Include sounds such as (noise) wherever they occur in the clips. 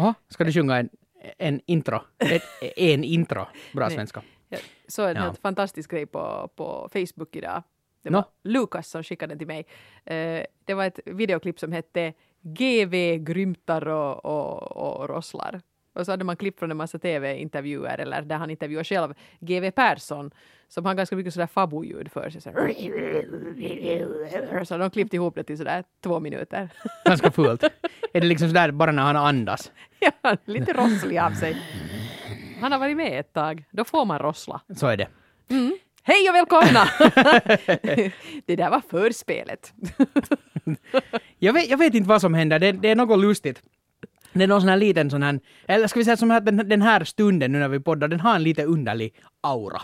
Jaha, ska du sjunga en, en intro? (laughs) Ett, en intro? Bra Nej. svenska. Jag såg en Ja. helt fantastisk grej på, på Facebook idag. Det var Lukas som skickade den till mig. Eh, det var ett videoklipp som hette GV grymtar och, och, och rosslar. Och så hade man klipp från en massa tv-intervjuer, eller där han intervjuar själv GV Persson, som har ganska mycket sådär fabbo-ljud för sig. Så, så de klippte ihop det till sådär två minuter. (laughs) Ganska fult. är det liksom sådär bara när han andas? (laughs) ja, lite rosslig av sig. Han har varit med ett tag. Då får man rossla. Så är det. Hej och välkomna! (laughs) det där var förspelet. Jag vet, jag vet inte vad som händer, det, det är något lustigt. Det är någon sån här liten sån här, eller ska vi säga som att den, den här stunden nu när vi poddar, den har en lite underlig aura.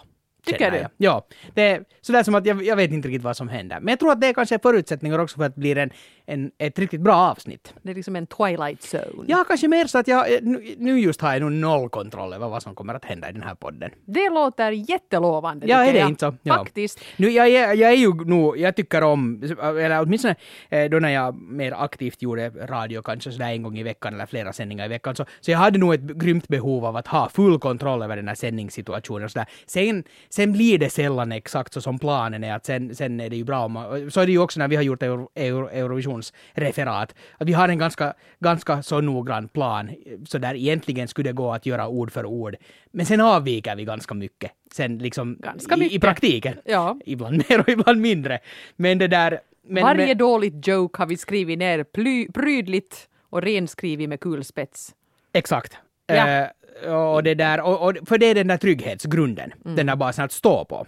Tycker du? Ja. Det är sådär som att jag, jag vet inte riktigt vad som händer. Men jag tror att det är kanske förutsättningar också för att blir en, en, ett riktigt bra avsnitt. Det är liksom en twilight zone. Ja, kanske mer så att jag eh, nu, just har jag nog noll kontroll över vad som kommer att hända i den här podden. Det låter jättelovande. Ja, är det jag. inte så? Ja. Faktiskt. Nu, jag, är, jag är ju nog, jag tycker om, eller åtminstone eh, då när jag mer aktivt gjorde radio kanske sådär en gång i veckan eller flera sändningar i veckan, så, så jag hade nog ett grymt behov av att ha full kontroll över den här sändningssituationen. och sådär. Sen, sen blir det sällan exakt så som planen är, att sen, sen är det ju bra om man, så är det ju också när vi har gjort Euro, Euro, Eurovisionsreferat, att vi har en ganska, ganska så noggrann plan, så där egentligen skulle det gå att göra ord för ord. Men sen avviker vi ganska mycket. Sen liksom Ganska i, i mycket. praktiken. Ja. Ibland (laughs) mer och ibland mindre. Men det där... Men, Varje men, dåligt joke har vi skrivit ner ply, prydligt och renskrivit med kulspets. exakt. Ja. Eh, och det där, och, och, för det är den där trygghetsgrunden, Mm. den där basen att stå på.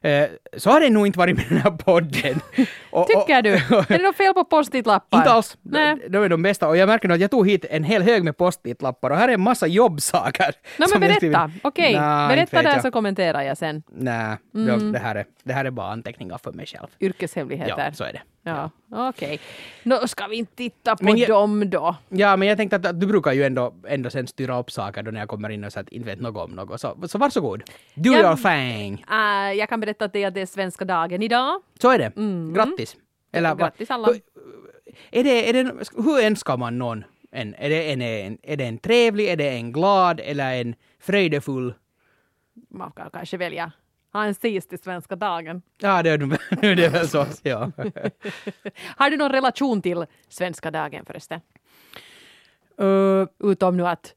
Eh, så har det nog inte varit med den här podden. (laughs) Och- Tycker du? (laughs) Är det något fel på post-it-lappar? Inte alls. Nej. De är de bästa. Och jag märker nog att jag tog hit en hel hög med post-it-lappar och här är en massa jobbsaker. Nå men jag berätta. Okej, inte berätta där jag. så kommenterar jag sen. Nej, Mm. det, här är, det här är bara anteckningar för mig själv. Yrkeshemligheter. Ja, så är det. Ja, okej. Nå ska vi inte titta på jag- dem då? Ja, men jag tänkte att, att du brukar ju ändå, ändå sen styra upp saker då när jag kommer in och så att inte vet något om något. Så, så varsågod. Do Ja. your thing. Äh, jag kan berätta att det är, svenska dagen idag. Så är det. Grattis. Eller, Grattis alla. Hur, är det, är det, hur önskar man någon? En, är, det en, en, är det en trevlig, är det en glad eller en fröjdefull? Man kan kanske välja ha en sist i svenska dagen. Ja, det är, (laughs) det är väl så. Ja. (laughs) Har du någon relation till svenska dagen förresten? Uh, Utom nu att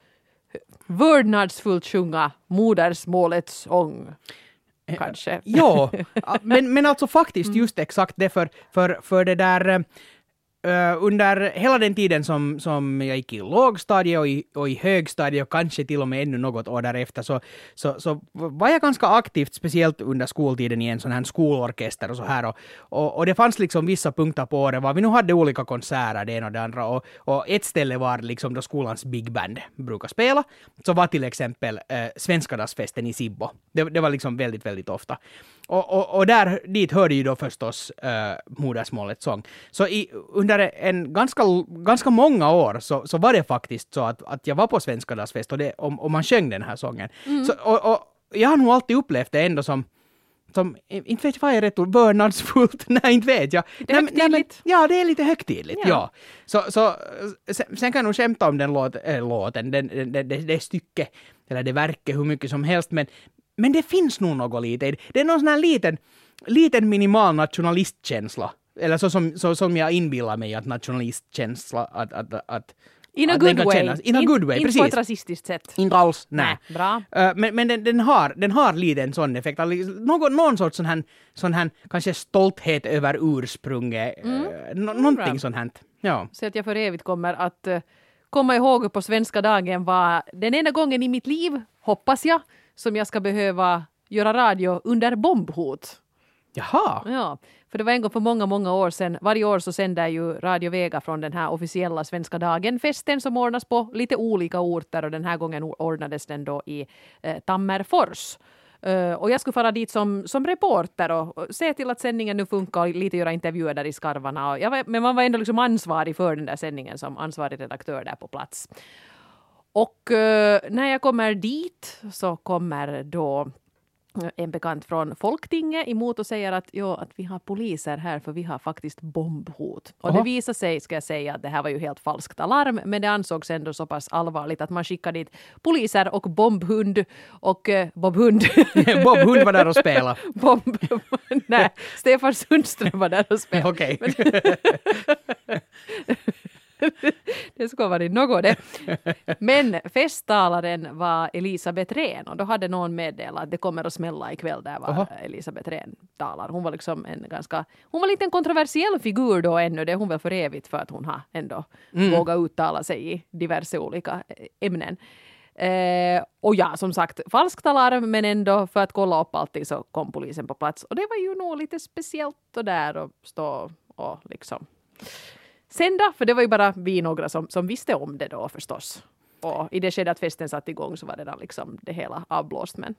vördnadsfullt sjunga modersmålets sång. Kanske. Ja, (laughs) men, men alltså faktiskt just exakt det för, för, för det där Uh, under hela den tiden som, som jag gick i lågstadiet och i, och i högstadiet och kanske till och med ännu något år därefter så, så, så var jag ganska aktivt, speciellt under skoltiden i en sån här skolorkester och så här. Och, och, och det fanns liksom vissa punkter på året var vi nu hade olika konserter, det ena och det andra. Och, och ett ställe var liksom då skolans big band brukar spela. Så var till exempel Svenska Svenskadagsfesten i Sibbo. Det, det var liksom väldigt, väldigt ofta. Och, och, och där, dit hörde ju då förstås eh, modersmålets sång. Så i, under en ganska, ganska många år så, så var det faktiskt så att, att jag var på Svenskadagsfest och, det, och, och man sjöng den här sången. Så, och, och jag har nog alltid upplevt det ändå som som, inte vet vad är rätt ord, vördnadsfullt? (laughs) Nej, inte vet jag. Nej, men- högtidligt. Ja, det är lite högtidligt, Ja. ja. Så, så, sen, sen kan jag nog skämta om den låt, äh, låten, den, den, det, det, det stycke, eller det verket hur mycket som helst, men, men det finns nog något lite det. Är någon sån här liten, liten minimal nationalistkänsla. Eller så som, så som jag inbillar mig att nationalistkänsla, att, att, att In a good way. kännas. In a good way, Inte precis. på ett rasistiskt sätt. Inte alls, nej. Bra. Eh, men men den, den, har, den har lite en sån effekt. Alltså, Någon, någon sorts sån här, sån här kanske stolthet över ursprunget. Mm. nå någonting bra. sånt här. Ja. Så att jag för evigt kommer att eh, komma ihåg på svenska dagen var den enda gången i mitt liv, hoppas jag, som jag ska behöva göra radio under bombhot. Jaha. Ja, för det var en gång för många, många år sedan. Varje år så sänder ju Radio Vega från den här officiella Svenska dagen-festen som ordnas på lite olika orter och den här gången ordnades den då i eh, Tammerfors. Eh, och jag skulle fara dit som, som reporter och, och se till att sändningen nu funkar och lite göra intervjuer där i skarvarna. Var, men man var ändå liksom ansvarig för den där sändningen som ansvarig redaktör där på plats. Och eh, när jag kommer dit så kommer då en bekant från Folktinget emot och säger att, jo, att vi har poliser här för vi har faktiskt bombhot. Och Aha. det visar sig, ska jag säga, att det här var ju helt falskt alarm men det ansågs ändå så pass allvarligt att man skickade dit poliser och bombhund och eh, bombhund. (laughs) Bob Hund var där och spelade. (laughs) Bomb... Nej, Stefan Sundström var där och spelade. (laughs) Okej. (laughs) Det skulle vara något det. Men festtalaren var Elisabeth Rehn och då hade någon meddelat att det kommer att smälla ikväll där var Aha. Elisabeth Rehn talar. Hon var liksom en ganska, hon var lite en kontroversiell figur då ännu, det är hon väl för evigt för att hon har ändå vågat uttala sig i diverse olika eh, ämnen. Eh, och ja, som sagt, falskt alarm, men ändå för att kolla upp allting så kom polisen på plats. Och det var ju nog lite speciellt och där och stå och liksom Sen då, för det var ju bara vi några som, som visste om det då förstås. Och i det skedet att festen satt igång så var det liksom det hela avblåst. Men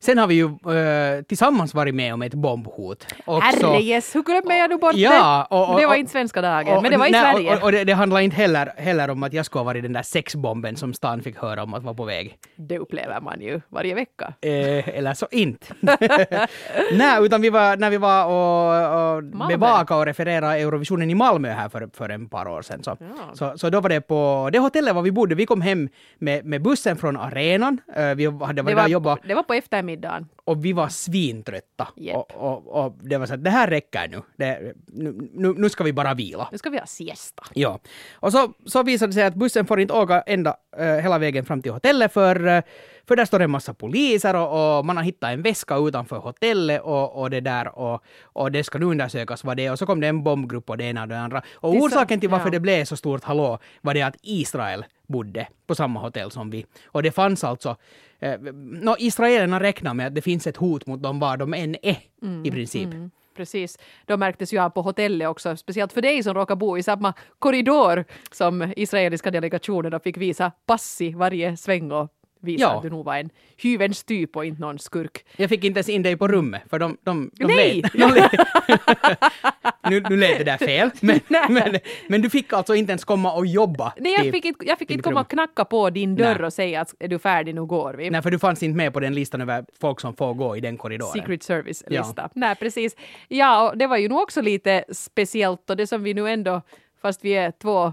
Sen har vi ju eh, tillsammans varit med om ett bombhot. herrejes, hur glömmer jag nu bort Ja, och- och- det var inte svenska dagen, Och- men det var i nej, Sverige. Och, det, det handlar inte heller, heller om att jag skulle ha varit den där sexbomben som stan fick höra om att vara på väg. Det upplever man ju varje vecka. Eh, eller så inte. (laughs) Nej, utan vi var, när vi var och, och Malmö. bevaka och referera Eurovisionen i Malmö här för, för en par år sedan. Så, Ja. så, så då var det på det hotellet var vi bodde. Vi kom hem med, med bussen från arenan. Eh, vi hade varit Det där och var, jobbat var på eftermiddagen. och vi var svintrötta. Japp. Och, och, och det var så att det här räcker nu. Det, nu, nu. Nu ska vi bara vila. Nu ska vi ha siesta. Ja. Och så, så visade det sig att bussen får inte åka ända eh, hela vägen fram till hotellet för, eh, för där står en massa poliser och, och man har hittat en väska utanför hotellet och, och det där och, och det ska nu undersökas vad det är och så kom det en bombgrupp och det ena och det andra. Och Det är så- orsaken till varför ja. det blev så stort hallå var det att Israel bodde på samma hotell som vi. Och det fanns alltså eh, no, israelerna räknar med att det finns ett hot mot dem var de än är i princip. Mm, precis. Då märktes ju av på hotellet också, speciellt för dig som råkar bo i samma korridor som israeliska delegationen och fick visa pass i varje sväng och visa Ja. du nog var en hyvens typ och inte någon skurk. Jag fick inte ens in dig på rummet, för de, de, de Nej! lät. De lät. (laughs) nu, nu lät det där fel, men, (laughs) men, men du fick alltså inte ens komma och jobba. Nej, jag till- fick inte, jag fick inte komma rum. och knacka på din dörr Nej. och säga att är du färdig, nu går vi. Nej, för du fanns inte med på den listan över folk som får gå i den korridoren. Secret Service-lista. Nej, precis. Ja, och det var ju nog också lite speciellt och det som vi nu ändå, fast vi är två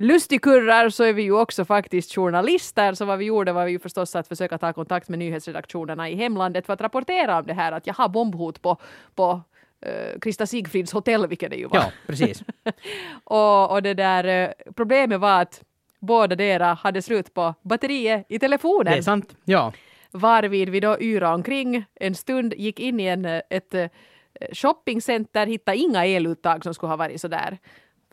lustigkurrar så är vi ju också faktiskt journalister. Så vad vi gjorde var ju förstås att försöka ta kontakt med nyhetsredaktionerna i hemlandet för att rapportera om det här att jag har bombhot på, på eh, Krista Sigfrids hotell, vilket det ju var. Ja, precis. (laughs) Och, och det där eh, problemet var att båda dera hade slut på batteriet i telefonen. Det är sant. Ja. Varvid vi då yrade omkring en stund, gick in i en, eh, ett shoppingcenter, hittade inga eluttag som skulle ha varit sådär.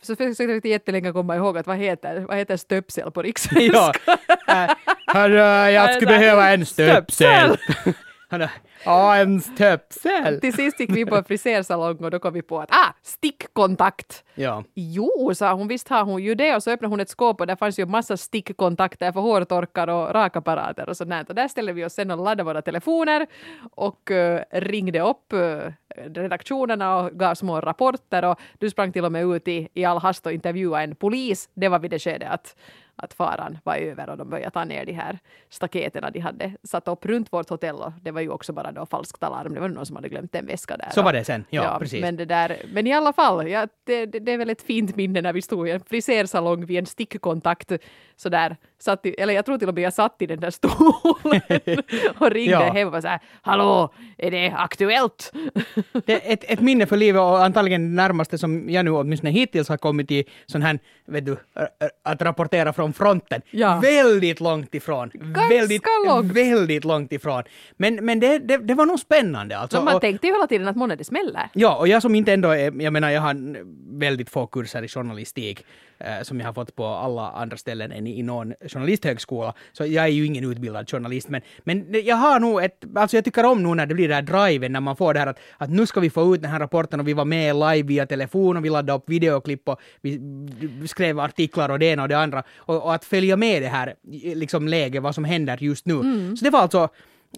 Så försökte jag jättelänge komma ihåg att vad heter, vad heter stöpsel på rikssvenska? ja. (laughs) Äh, hörru, jag skulle behöva en stöpsel. (laughs) Han Ja, en stöpsel. Till sist gick vi på en frisersalong och då kom vi på att ah, stickkontakt! Ja. Jo, sa hon, visst har hon ju det. Och så öppnade hon ett skåp och där fanns ju en massa stickkontakter för hårtorkar och rakapparater och sånt. Och där ställde vi oss sen och laddade våra telefoner och eh, ringde upp eh, redaktionerna och gav små rapporter. Och du sprang till och med ut i, i all hast och intervjuade en polis. Det var vid det skedet att att faran var över och de började ta ner de här staketen de hade satt upp runt vårt hotell och det var ju också bara då falskt alarm. Det var någon som hade glömt en väska där. Så var det sen. Ja, precis. Men, det där, men i alla fall, ja, det, det, det är väl ett fint minne när vi stod i en frisersalong vid en stickkontakt. Sådär, satt i, eller jag tror till och med jag satt i den där stolen (laughs) och ringde Ja. hem och var såhär Hallå, är det aktuellt? Det är ett, ett minne för livet och antagligen det närmaste som jag nu åtminstone hittills har kommit i sån här, vet du, att rapportera från fronten. Ja. Väldigt långt ifrån. Ganska väldigt, långt. Väldigt långt ifrån. Men, men det, det, det var nog spännande alltså. Så man Och- tänkte ju hela tiden att månne det smäller. Ja, och jag som inte ändå är, jag menar jag har väldigt få kurser i journalistik som jag har fått på alla andra ställen än i, någon journalisthögskola. Så jag är ju ingen utbildad journalist, men, men det- jag har nog ett, alltså jag tycker om nu när det blir den här driven, när man får det här att, att nu ska vi få ut den här rapporten och vi var med live via telefon och vi laddade upp videoklipp och vi skrev artiklar och det ena och det andra. Och, och att följa med det här liksom läget, vad som händer just nu. Så det var alltså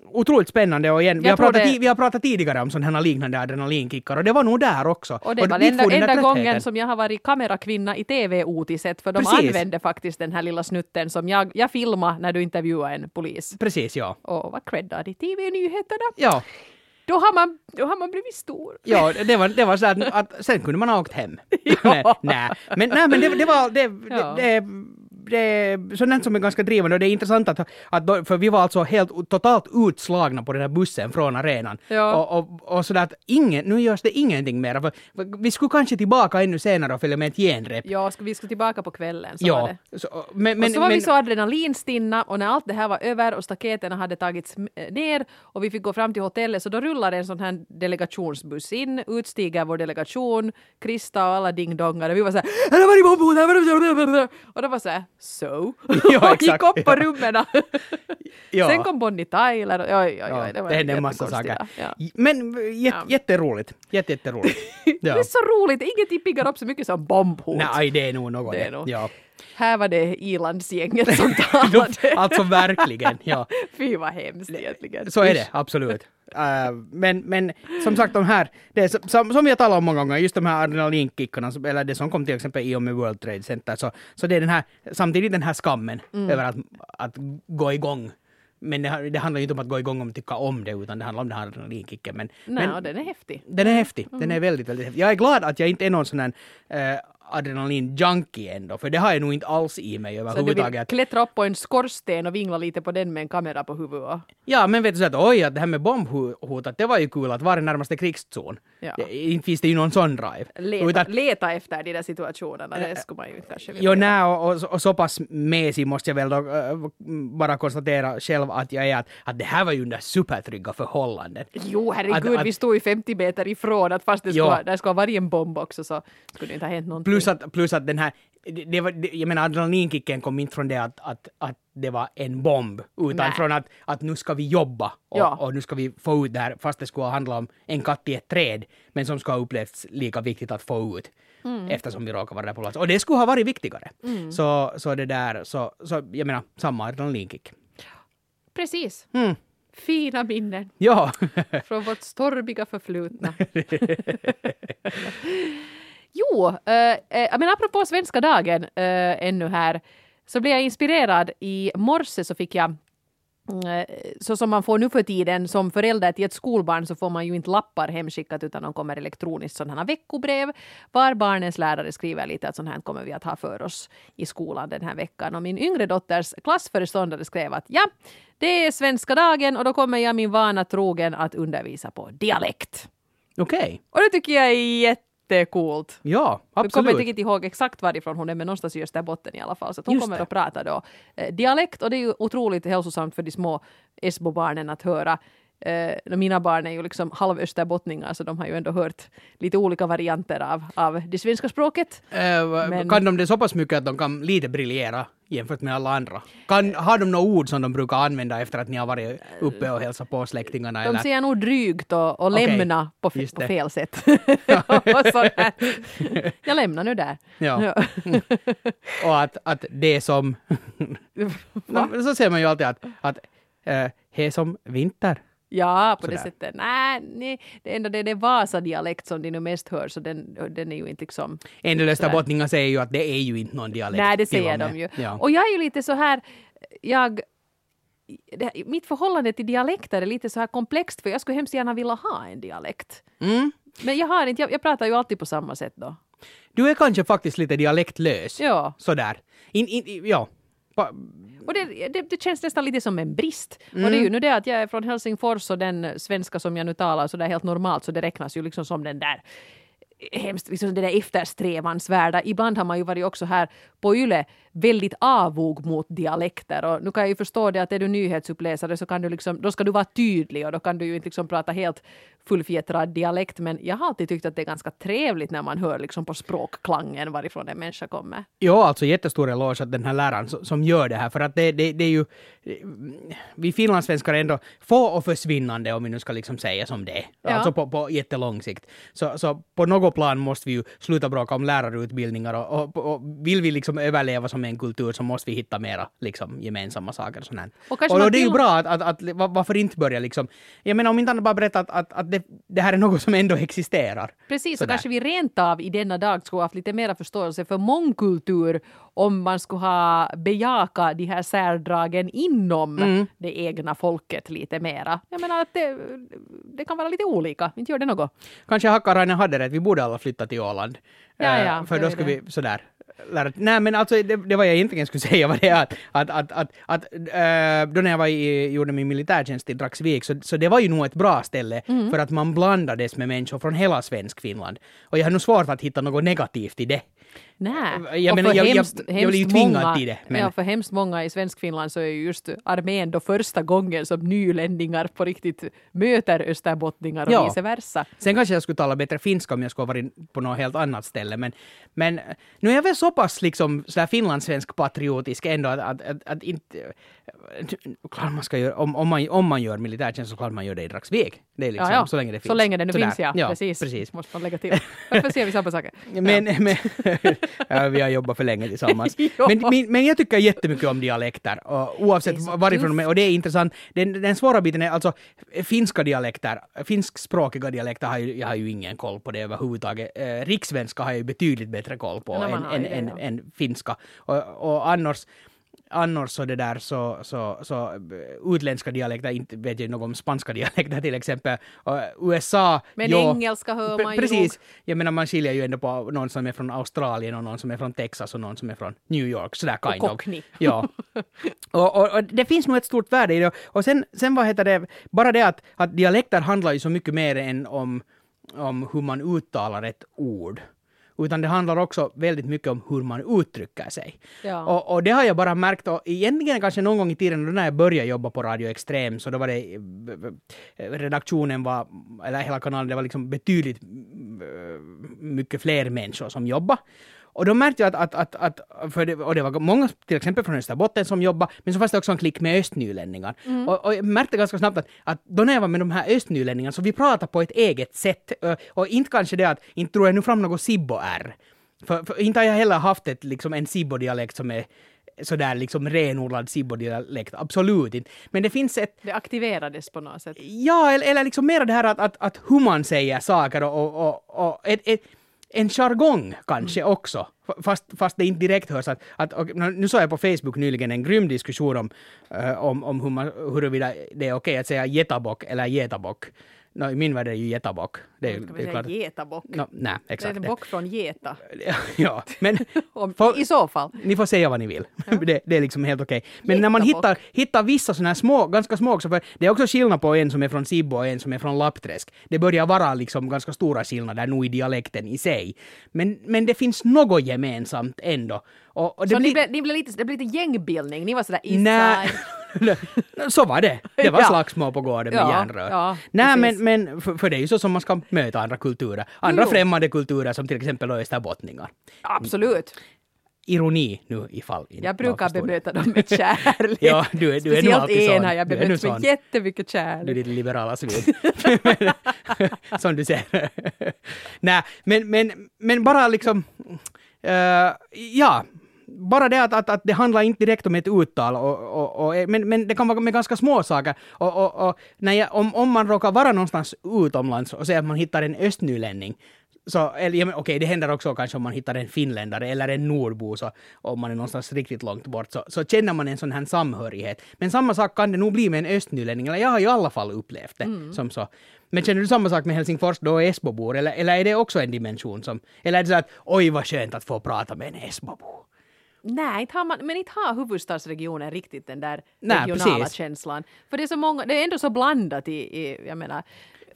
otroligt spännande och igen, vi har, pratat, det- vi har pratat tidigare om sådana här liknande adrenalinkickar och det var nog där också. Och det var dit den enda, enda gången som jag har varit kamerakvinna i TV-otiset, för de Precis. använde faktiskt den här lilla snutten som jag, jag filmade när du intervjuade en polis. Precis, ja. Och var creddad i TV-nyheterna. Ja, Då har man, då har man blivit stor. ja det, var, det var så att, att sen kunde man ha åkt hem. (laughs) nej, nej, men, nej, men det, det var... Det, Ja. det, det, är sådant som är ganska drivande och det är intressant att, att då, för vi var alltså helt totalt utslagna på den här bussen från arenan. Ja. Och, och, och sådär att ingen, nu görs det ingenting mer. För, för vi skulle kanske tillbaka ännu senare och följa med ett genrep. Ja, vi ska tillbaka på kvällen. Så var Ja, det. så, men, men, och så var men, vi så adrenalinstinna och när allt det här var över och staketen hade tagits m- ner och vi fick gå fram till hotellet så då rullade en sån här delegationsbuss in, utstiger vår delegation, Krista och alla dingdongar och vi var så här "Här var var och det var så här so (laughs) Ja, (laughs) och gick exakt, upp på ja. rummen. (laughs) ja. Sen kom Bonnie Tyler oj, oj, oj, Ja, det var det hände en massa saker. Ja. Men jät, Ja. jätteroligt. Jätte, jätteroligt. Det Ja. är så roligt, ingenting piggar upp så mycket som bombhot. Nej, det är nog något. Det är nog. Ja. Här var det ilandsgänget som De, (laughs) talade. alltså verkligen, ja. (laughs) Fy vad hemskt egentligen. Så är det, absolut. Uh, men, men som sagt, de här, det som, som vi har talat om många gånger, just de här adrenalinkickarna, som- eller det som kom till exempel i och med World Trade Center, så, så det är den här, samtidigt den här skammen Mm. över att, att gå igång. Men det, det handlar ju inte om att gå igång om att tycka om det, utan det handlar om den här adrenalinkicken. Men, Nej, men och den är häftig. den är häftig. Den Mm. är väldigt, väldigt häftig. Jag är glad att jag inte är någon sån här uh, adrenalin-junkie ändå, för det har jag nog inte alls i mig Så du vill överhuvudtaget. klättra upp på en skorsten och vingla lite på den med en kamera på huvudet. Ja, men vet du så att oj, att det här med bombhot, att det var ju kul att vara i närmaste krigszon. Ja. Inte finns det ju någon sån drive. Leta, Utan, leta efter de där situationerna, det skulle man ju kanske vilja jo, nä, och, och, och så pass mesig måste jag väl då äh, bara konstatera själv att jag är att, att det här var ju under supertrygga förhållanden. Jo, herregud, Att- att- vi stod ju 50 meter ifrån att fast det skulle, där skulle ha varit en bomb också så skulle det inte ha hänt någonting. Plus att, plus att den här, det, var, det, jag menar adrenalinkicken kom inte från det att, att, att det var en bomb, utan Nej. från att, att nu ska vi jobba och, Ja. och nu ska vi få ut det här, fast det skulle handla om en katt i ett träd, men som ska ha upplevts lika viktigt att få ut. Mm. Eftersom vi råkar vara där på plats. Och det skulle ha varit viktigare. Så, så det där, så, så jag menar, samma adrenalinkick. Precis. Mm. Fina minnen Ja, från vårt stormiga förflutna. (laughs) (laughs) jo, äh, äh, men apropå svenska dagen äh, ännu här, så blev jag inspirerad. I morse så fick jag mm, så som man får nu för tiden som förälder till ett skolbarn så får man ju inte lappar hemskickat utan de kommer elektroniskt sådana veckobrev var barnens lärare skriver lite att sånt här kommer vi att ha för oss i skolan den här veckan. Och min yngre dotters klassföreståndare skrev att ja, det är svenska dagen och då kommer jag min vana trogen att undervisa på dialekt. okej. Och det tycker jag är jättecoolt. Ja, Jag kommer absolut. inte riktigt ihåg exakt varifrån hon är, men någonstans i Österbotten i alla fall. Så hon Just kommer det. att prata då eh, dialekt och det är ju otroligt hälsosamt för de små Esbo-barnen att höra. Eh, mina barn är ju liksom halvösterbottningar så de har ju ändå hört lite olika varianter av, av det svenska språket. Eh, Men- Kan de det så pass mycket att de kan lite briljera jämfört med alla andra? Kan, har de några ord som de brukar använda efter att ni har varit uppe och hälsat på släktingarna? De eller? säger nog drygt och, och Okej, lämna på, fe- på fel sätt. (laughs) Jag lämnar nu där. Ja. Och att, att det som... (laughs) (laughs) Så säger man ju alltid att, att eh, det är som vinter. Ja, på det Sådär. sättet. Nej, nej, det enda det är det Vasa-dialekt som de nu mest hör, så den, den är ju inte liksom... En del österbottningar säger ju att det är ju inte någon dialekt. Nej, det säger de ju. Ja. Och jag är ju lite så här, jag... Det, mitt förhållande till dialekter är lite så här komplext, för jag skulle hemskt gärna vilja ha en dialekt. Mm. Men jag har inte, jag, jag pratar ju alltid på samma sätt då. Du är kanske faktiskt lite dialektlös. Ja, Sådär. In, in, ja. Och det, det, det känns nästan lite som en brist. Och Mm. det är ju nu det att jag är från Helsingfors och den svenska som jag nu talar så där helt normalt, så det räknas ju liksom som den där hemskt, liksom det där eftersträvansvärda. Ibland har man ju varit också här på Yle väldigt avog mot dialekter och nu kan jag ju förstå det att är du nyhetsuppläsare så kan du liksom, då ska du vara tydlig och då kan du ju inte liksom prata helt fullfjättrad dialekt men jag har alltid tyckt att det är ganska trevligt när man hör liksom på språkklangen varifrån en människa kommer. Ja, alltså jättestor eloge att den här läraren som, gör det här, för att det, det, det är ju... Vi finlandssvenskar är ändå få och försvinnande, om vi nu ska liksom säga som det. Ja. Alltså på, på jättelång sikt. Så, så på något plan måste vi ju sluta bråka om lärarutbildningar och, och, och vill vi liksom överleva som en kultur så måste vi hitta mera liksom, gemensamma saker och sånt här. Och Och, man det är ju bra att, att, att, va- varför inte börja liksom, jag menar om inte annat bara berätta att, att, att det, det här är något som ändå existerar. Precis, och Sådär. kanske vi rent av i denna dag skulle ha haft lite mera förståelse för mångkultur om man skulle ha bejakat de här särdragen inom Mm. det egna folket lite mera. Jag menar att det, det kan vara lite olika, inte gör det något. Kanske Hakkarainen hade rätt, vi borde alla flytta till Åland. Ja, Eh, ja, för det då det. vi sådär lära Nej men alltså det, det var jag egentligen skulle (laughs) säga var det att, att, att, att, att eh, då när jag var i, gjorde min militärtjänst i Dragsvik så, så det var ju nog ett bra ställe Mm. för att man blandades med människor från hela svensk Finland. Och jag har nog svårt att hitta något negativt i det. Nej. Jag menar, jag- jag- hemskt- jag blir ju hemskt tvingad många- till det, men- Ja, för hemskt många i Svenskfinland så är ju just armén då första gången som nylänningar på riktigt möter österbottningar och Ja. vice versa. Sen kanske jag skulle tala bättre finska om jag skulle ha varit på något helt annat ställe. Men, men nu är jag väl så pass liksom, finlandssvensk patriotisk ändå att, att, att, att inte... Klart man ska göra, om, om, man, om man gör militärtjänst så klart man gör det i Dragsvik. Det är liksom ja, ja. så länge det finns. Så länge det nu Sådär. finns, ja. ja precis. precis. Måste man lägga till. Varför ser vi samma saker? (laughs) Men, men (laughs) ja, vi har jobbat för länge tillsammans. (laughs) Men, men, men jag tycker jättemycket om dialekter, och oavsett varifrån de är. Och det är intressant. Den, den svåra biten är alltså finska dialekter, finskspråkiga dialekter har ju, jag har ju ingen koll på det överhuvudtaget. Eh, rikssvenska har jag ju betydligt bättre koll på Ja, än, än, än, än finska. Och, och annars Annars så det där så, så, så eh, utländska dialekter, inte vet jag något om spanska (laughs) dialekter till exempel. Och USA, Men jo, engelska hör man ju Precis. Jag menar man skiljer ju ändå på någon som är från Australien och någon som är från Texas och någon som är från New York. Sådär Och kind of. cockney. Ja. (laughs) och, och, och det finns nog ett stort värde i det. Och sen, sen vad heter det, bara det att, att dialekter handlar ju så mycket mer än om, om hur man uttalar ett ord. Utan det handlar också väldigt mycket om hur man uttrycker sig. Ja. Och, och det har jag bara märkt, och egentligen kanske någon gång i tiden när jag började jobba på Radio Extrem, så då var det, eh, redaktionen var, eller hela kanalen, det var liksom betydligt eh, mycket fler människor som jobbade. Och då märkte jag att, att, att, att för det, och det var många till exempel från Österbotten som jobbade, men så fanns det också en klick med östnylänningar. Och, och jag märkte ganska snabbt att, att då när jag var med de här östnylänningarna så vi pratade på ett eget sätt. Och inte kanske det att, inte tror jag nu fram något sibbo-r. För, för inte har jag heller haft ett, liksom en sibbo-dialekt som är sådär liksom renodlad sibbo-dialekt. Absolut inte. Men det finns ett, Det aktiverades på något sätt. Ja, eller, eller liksom mer det här att, att, att hur man säger saker och, och, och, och ett, ett, en jargong kanske också. Fast, fast det inte direkt hörs att, att och, nu såg jag på Facebook nyligen en grym diskussion om, eh, om, om hur man, huruvida det är okej att säga getabock eller getabock. No, I min värld är det ju getabock. Det är, Ska det är klart. getabock? No, nej, det är exakt. en bock från geta. (laughs) ja, men (laughs) Om, Får- I så fall. ni får säga vad ni vill. (laughs) det, det är liksom helt okej. Men Jättebock. när man hittar, hittar vissa sådana här små, ganska små också, för det är också skillnad på en som är från Sibbo och en som är från Lappträsk. Det börjar vara liksom ganska stora skillnader nog i dialekten i sig. Men, men det finns något gemensamt ändå. Och, och det Så ni blir- blev, ni blev lite, det blev lite gängbildning? Ni var sådär inside? (laughs) så var det. Det var Ja. slagsmål på gården med Ja, järnrör. ja, Nej, men, men för, för det är ju så som man ska möta andra kulturer. Andra Jo. främmande kulturer som till exempel österbottningar. Absolut. Ironi nu ifall inte Jag brukar bemöta dem med (laughs) kärlek. Ja, du är- du är nog Speciellt alltid en har jag är bemött med sån. jättemycket Du är kärlek. ditt liberala svin. (laughs) Som du ser. Nej, men, men, men bara liksom... eh, ja, bara det att, att, att det handlar inte direkt om ett uttal, och, och, och, men, men det kan vara med ganska små saker. Och, och, jag, om, om man råkar vara någonstans utomlands och säger att man hittar en östnylänning, så, eller, ja, okej, det händer också kanske om man hittar en finländare eller en nordbo, så om man är någonstans riktigt långt bort, så, så känner man en sån här samhörighet. Men samma sak kan det nog bli med en östnylänning, eller jag har i alla fall upplevt det som så. Men känner du samma sak med Helsingfors då och Esbobor, eller, eller är det också en dimension som, eller är det så att oj vad skönt att få prata med en Esbobo? Nej, inte har man, men inte har huvudstadsregionen riktigt den där Nej, regionala precis. känslan. För det är så många, det är ändå så blandat i, i jag menar,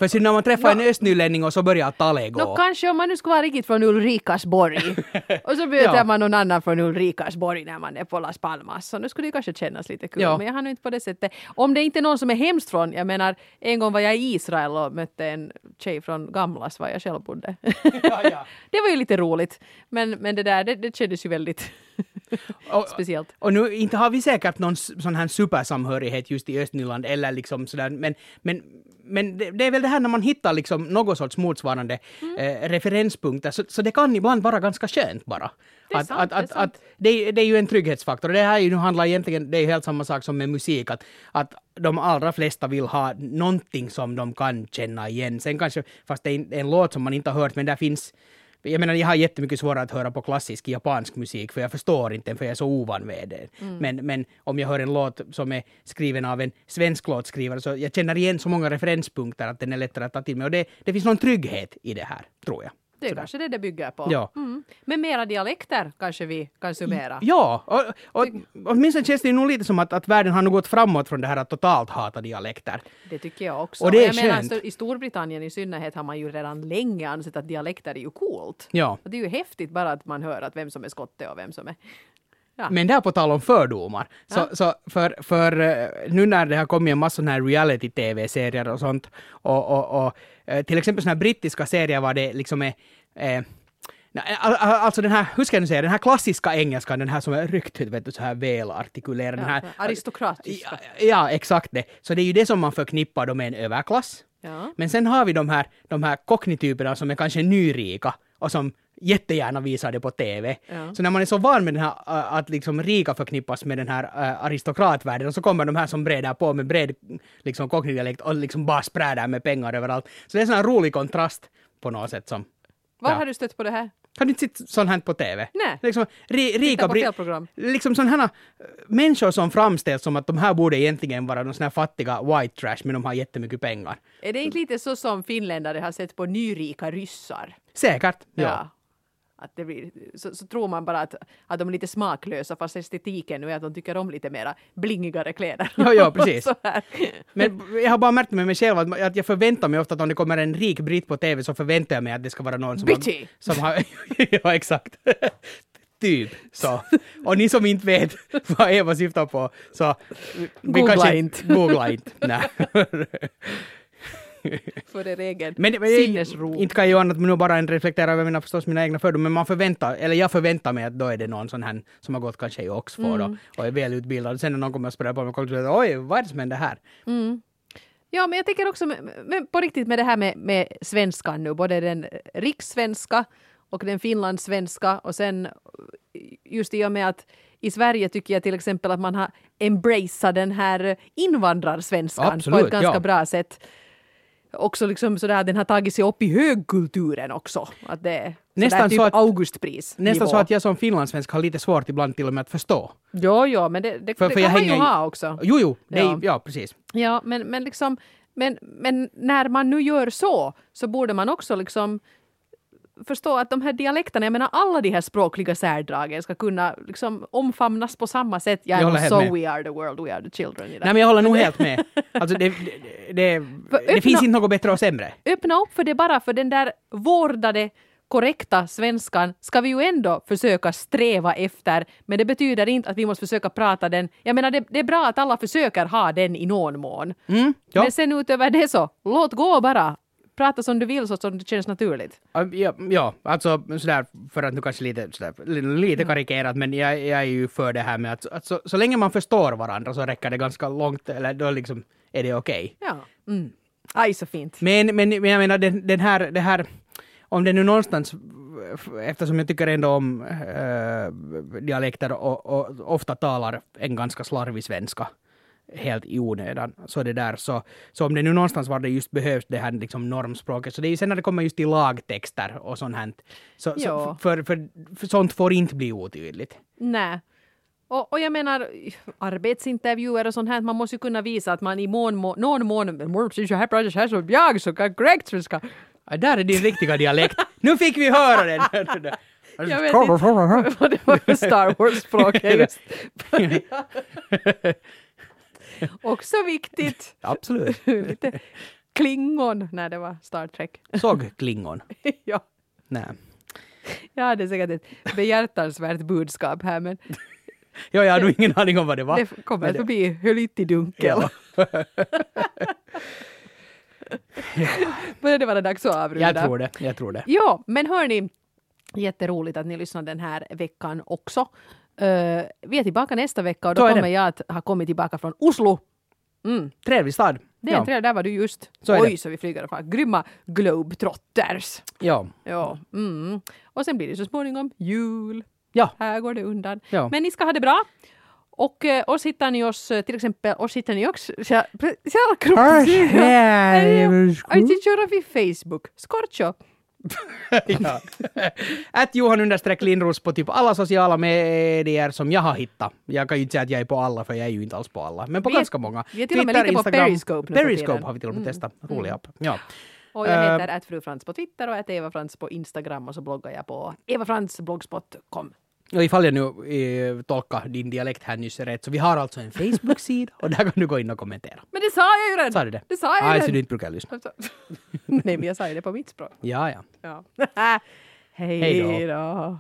För sen när man träffar Nå- en östnylänning och så börjar talet gå. Nå, kanske om man nu skulle vara riktigt från Ulrikasborg (laughs) och så möter Ja. man någon annan från Ulrikasborg när man är på Las Palmas. Så nu skulle det kanske kännas lite kul. Ja. Men jag har nu inte på det sättet. Om det inte är någon som är hemskt från, jag menar en gång var jag i Israel och mötte en tjej från Gamlas var jag själv bodde. ja, ja. (laughs) det var ju lite roligt. Men, men det där, det, det kändes ju väldigt (laughs) Och- speciellt. Och nu, inte har vi säkert någon sån här supersamhörighet just i Östnyland eller liksom sådär, men, men, men det, det är väl det här när man hittar liksom något sorts motsvarande Mm. eh, referenspunkter, så, så det kan ibland vara ganska skönt bara. Det är att, sant, att, det är att, sant. att det, det är ju en trygghetsfaktor. Det här nu handlar egentligen, det är helt samma sak som med musik, att, att de allra flesta vill ha någonting som de kan känna igen. Sen kanske, fast det är en, en låt som man inte har hört, men där finns jag menar, jag har jättemycket svårare att höra på klassisk japansk musik, för jag förstår inte den, för jag är så ovan med det. Mm. Men, men om jag hör en låt som är skriven av en svensk låtskrivare, så jag känner igen så många referenspunkter att den är lättare att ta till mig. Och det, det finns någon trygghet i det här, tror jag. Det är kanske det det bygger på. Ja. Mm. Men mera dialekter kanske vi kan summera. Ja, och, och åtminstone känns det nog lite som att, att världen har nog gått framåt från det här att totalt hata dialekter. Det tycker jag också. Och det är jag menar, skönt. så I Storbritannien i synnerhet har man ju redan länge ansett att dialekter är ju coolt. Ja. Och det är ju häftigt bara att man hör att vem som är skotte och vem som är... Ja. Men där på tal om fördomar, så, Ja. så för, för eh, nu när det har kommit en massa här reality-tv-serier och sånt, och, och, och eh, till exempel såna här brittiska serier var det liksom är eh, al- Alltså den här, hur ska jag nu säga, den här klassiska engelskan, den här som är riktigt vet du, så här välartikulerad. den Ja, här, aristokratisk. Ja, ja, exakt det. Så det är ju det som man förknippar då med en överklass. Ja. Men sen har vi de här, de här kocknityperna som är kanske nyrika och som jättegärna visar det på TV. Ja. Så när man är så van med den här att liksom rika förknippas med den här äh, aristokratvärlden och så kommer de här som breder på med bred liksom kocknidialekt och liksom bara spräder med pengar överallt. Så det är en sån här rolig kontrast på något sätt som... Var ja. har du stött på det här? Har du inte sett sånt här på TV? Nej. Liksom, ri, rika på. Liksom sådana här människor som framställs som att de här borde egentligen vara de såna här fattiga white trash men de har jättemycket pengar. Är det inte lite så som finländare har sett på nyrika ryssar? Säkert. Ja. Att det blir, så, så tror man bara att, att de är lite smaklösa fast estetiken nu är att de tycker om lite mera blingigare kläder. Ja, ja, precis. (laughs) Men jag har bara märkt med mig själv att, att jag förväntar mig ofta att om det kommer en rik britt på TV så förväntar jag mig att det ska vara någon som Bitty. har... Som har (laughs) ja, exakt. typ så. Och ni som inte vet (laughs) vad Eva syftar på så... Googla inte. Googla inte. Nej. (laughs) För er egen Men, men sinnesro. inte kan jag göra annat men nu bara en reflektera över mina, förstås mina egna fördomar, men man förväntar, eller jag förväntar mig att då är det någon sån här som har gått kanske i Oxford och, och är välutbildad. Sen när någon kommer och spelar på mig och säger oj, vad är det som händer här? Ja, men jag tänker också med, med, på riktigt med det här med, med svenskan nu, både den rikssvenska och den finlandssvenska och sen just i och med att i Sverige tycker jag till exempel att man har embraceat den här invandrarsvenskan på Absolut, ett ganska ja. bra sätt. Också liksom sådär den har tagit sig upp i högkulturen också. Att det är Nästan typ så att- Augustpris. Nästan så att jag som finlandssvensk har lite svårt ibland till och med att förstå. Jo, jo, men det, det, För- det för kan man ju ha också. Jo, jo, är, Ja. ja. precis. Ja, men, men liksom, men, men när man nu gör så, så borde man också liksom förstå att de här dialekterna, jag menar alla de här språkliga särdragen ska kunna liksom omfamnas på samma sätt. Ja, Jag håller so med. we are the world, we are the children. det. Nej men jag håller nog helt med. Alltså det, det, det, det öppna- finns inte något bättre och sämre. Öppna upp för det bara för den där vårdade korrekta svenskan ska vi ju ändå försöka sträva efter, men det betyder inte att vi måste försöka prata den. Jag menar, det, det är bra att alla försöker ha den i någon mån. Mm, ja. Men sen utöver det så, låt gå bara. Prata som du vill så som det känns naturligt. Ja, ja, alltså sådär, för att nu kanske lite, sådär, lite karikerat, men jag, jag är ju för det här med att, att så, så länge man förstår varandra så räcker det ganska långt, eller då liksom är det okej. Ja. Mm. Aj, så fint. Men, men, men jag menar den, den här, det här, om det nu någonstans, eftersom jag tycker ändå om äh, dialekter och, och ofta talar en ganska slarvig svenska helt i onödan. Så det där, så, så om det nu någonstans var det just behövs det här liksom normspråket, så det är ju sen när det kommer just till lagtexter och sånt här, så, så för, för, för sånt får inte bli otydligt. Nej. Och, och jag menar, arbetsintervjuer och sånt här, man måste ju kunna visa att man i mån, må, någon mån, jag så kan korrekt svenska. Där är din riktiga dialekt. nu fick vi höra den! Jag vet inte vad det var för Star Wars-språk. (laughs) just. (laughs) Också viktigt. (laughs) Absolut. (laughs) Lite klingon när det var Star Trek. Såg klingon. ja. Nej. Jag hade säkert ett behjärtansvärt budskap här men Ja, jag har nog ingen aning om vad det var. det kommer Men det- förbi Hölyti-dunkel. Ja. Börjar det vara dags att avrunda? Jag tror det, jag tror det. Ja, men hörni, jätteroligt att ni lyssnade den här veckan också. Uh, vi är tillbaka nästa vecka och då det. kommer jag att ha kommit tillbaka från Oslo. Mm. Trevlig stad. Det är Ja. trailer, där var du just. Så Oj, så vi flyger far. Grymma Globetrotters. Ja. Ja. Mm. Och sen blir det så småningom jul. Ja. Här går det undan. Ja. Men ni ska ha det bra. Och eh, oss hittar ni oss eh, till exempel, oss hittar ni också så- så- kropp- Alltså köra vid Facebook. Skorcho. (laughs) ja. Att Johan understreck Lindros på typ alla sociala medier som jag har hittat. Jag kan ju inte säga att jag är på alla för jag är ju inte alls på alla. Men på Vi ganska många. vi är till och med lite på Periscope nu Periscope har vi till och med Mm. testat. Rolig app. Ja. Och jag heter att fru Frans på Twitter och att Eva Frans på Instagram och så bloggar jag på evafransblogspot.com. Och ifall jag nu eh, tolkar din dialekt här nyss rätt så vi har alltså en Facebook-sida och där kan du gå in och kommentera. Men det sa jag ju redan! Sa du det? Det sa jag ju Ah, så redan! du inte brukar lyssna. (laughs) Nej, men jag sa ju det på mitt språk. Ja, ja. Ja. (laughs) Hej då!